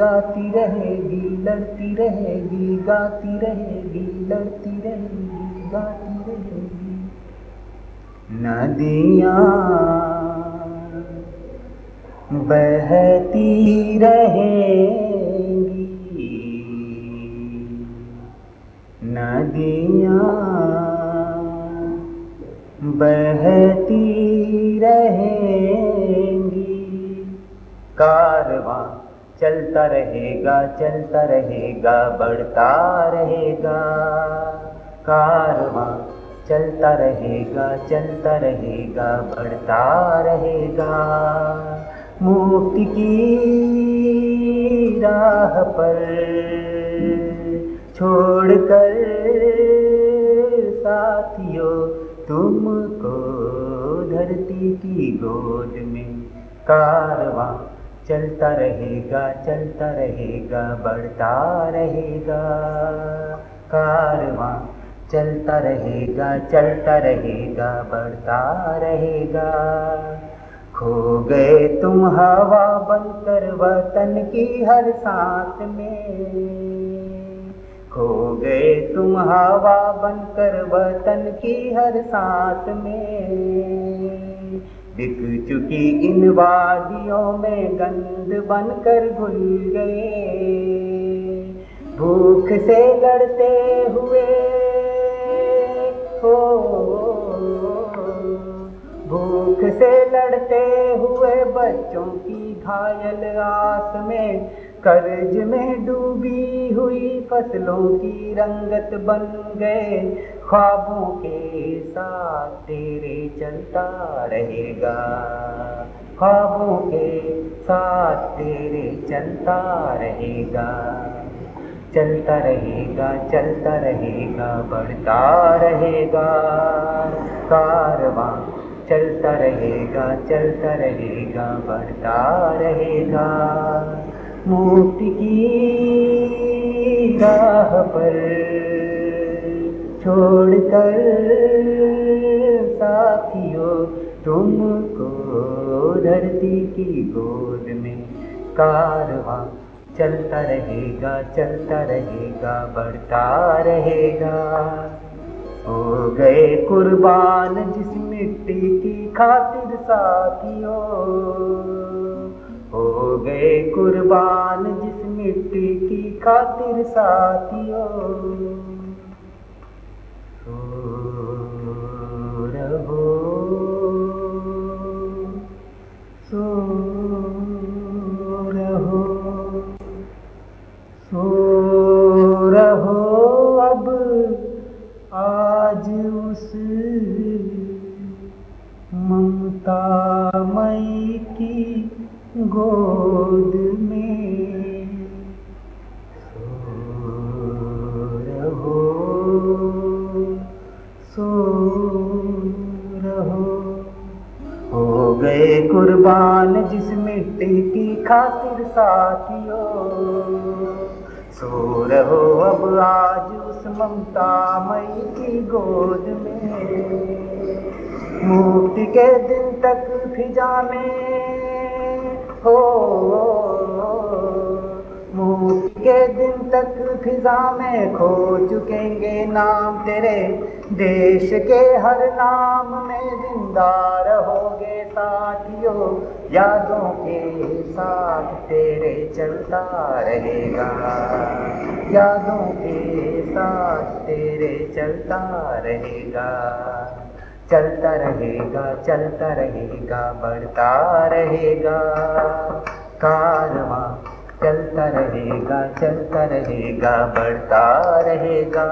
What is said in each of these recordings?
गाती रहेगी, लड़ती रहेगी, गाती रहेगी, लड़ती रहेगी, गाती रहेगी। नदियाँ बहती रहेंगी। नदियाँ बहती रहेंगी। कारवां चलता रहेगा चलता रहेगा बढ़ता रहेगा। कारवां चलता रहेगा चलता रहेगा बढ़ता रहेगा। मुक्ति की राह पर छोड़कर साथियों तुमको धरती की गोद में कारवां चलता रहेगा चलता रहेगा, बढ़ता रहेगा। कारवां चलता रहेगा चलता रहेगा, बढ़ता रहेगा। खो गए तुम हवा बनकर वतन की हर सांस में। खो गए तुम हवा बनकर वतन की हर सांस में। बिक चुकी इन वादियों में गंद बनकर घुल गए। भूख से लड़ते हुए हो भूख से लड़ते हुए बच्चों की घायल आस में कर्ज में डूबी हुई फ़सलों की रंगत बन गए। ख्वाबों के साथ तेरे चलता रहेगा। ख्वाबों के साथ तेरे चलता रहेगा। चलता रहेगा चलता रहेगा, बढ़ता रहेगा। कारवां चलता रहेगा चलता रहेगा, बढ़ता रहेगा। मुक्ति की राह पर छोड़कर साथियों, तुमको धरती की गोद में कारवां चलता रहेगा चलता रहेगा, बढ़ता रहेगा। हो गए कुर्बान जिस मिट्टी की खातिर साथियों। हो गए कुर्बान जिस मिट्टी की खातिर साथियों। कुर्बान जिस मिट्टी की खातिर साथियों। सो रहो अब आज उस ममता मई की गोद में। मुक्ति के दिन तक फिजा में हो। मुक्ति के दिन तक फिजा में खो चुकेंगे नाम तेरे। देश के हर नाम में ज़िंदा रहोगे साथियों। यादों के साथ तेरे चलता रहेगा। यादों के साथ तेरे चलता रहेगा। चलता रहेगा चलता रहेगा, बढ़ता रहेगा। कारवां चलता रहेगा चलता रहेगा बढ़ता रहेगा।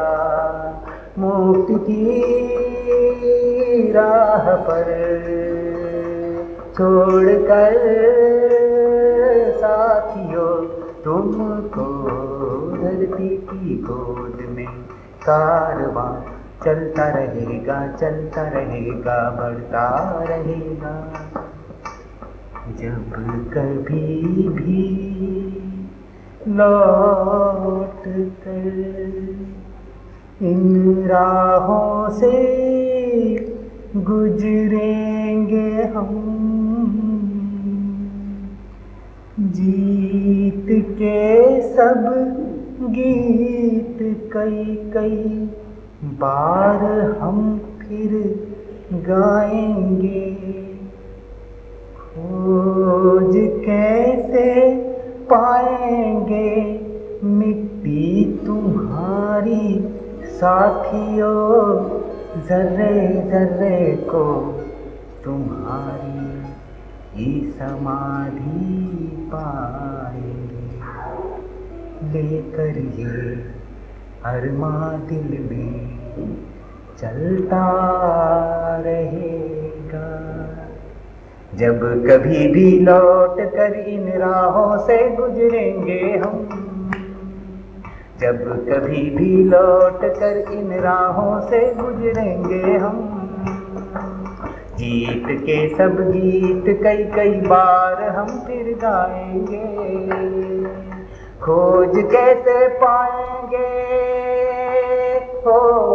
मुक्ति की राह पर छोड़कर साथियों तुमको धरती की गोद में कारवां चलता रहेगा चलता रहेगा बढ़ता रहेगा। जब कभी भी लौट कर इन राहों से गुजरेंगे हम। जीत के सब गीत कई कई बार हम फिर गाएँगे। खोज कैसे पाएँगे मिट्टी तुम्हारी साथियों, जर्रे जर्रे को तुम्हारी ही समाधि पाएँगे। लेकर ये अरमा दिल में चलता रहेगा। जब कभी भी लौट कर इन राहों से गुजरेंगे हम। जब कभी भी लौट कर इन राहों से गुजरेंगे हम। जीत के सब गीत कई कई बार हम फिर गाएँगे। खोज कैसे पाएँगे? हो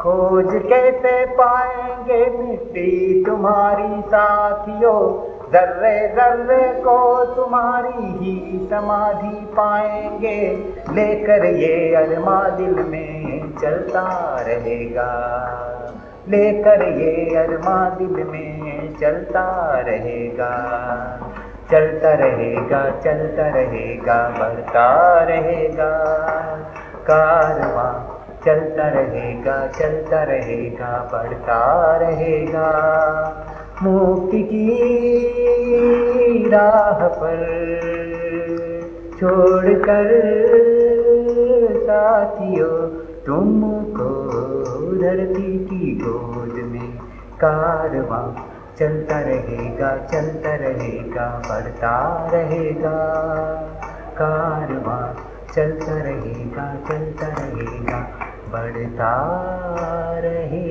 खोज कैसे पाएँगे मिट्टी तुम्हारी साथियों, जर्रे जर्रे को तुम्हारी ही समाधि पाएँगे। लेकर ये अरमा दिल में चलता रहेगा। लेकर ये अरमा दिल में चलता रहेगा। चलता रहेगा चलता रहेगा, बढ़ता रहेगा। कारवा चलता रहेगा चलता रहेगा बढ़ता रहेगा। मुक्ति की राह पर छोड़कर साथियों, तुमको धरती की गोद में कारवा। चलता रहेगा चलता रहेगा बढ़ता रहेगा। कारवा, चलता रहेगा चलता रहेगा। बढ़ता रहेगा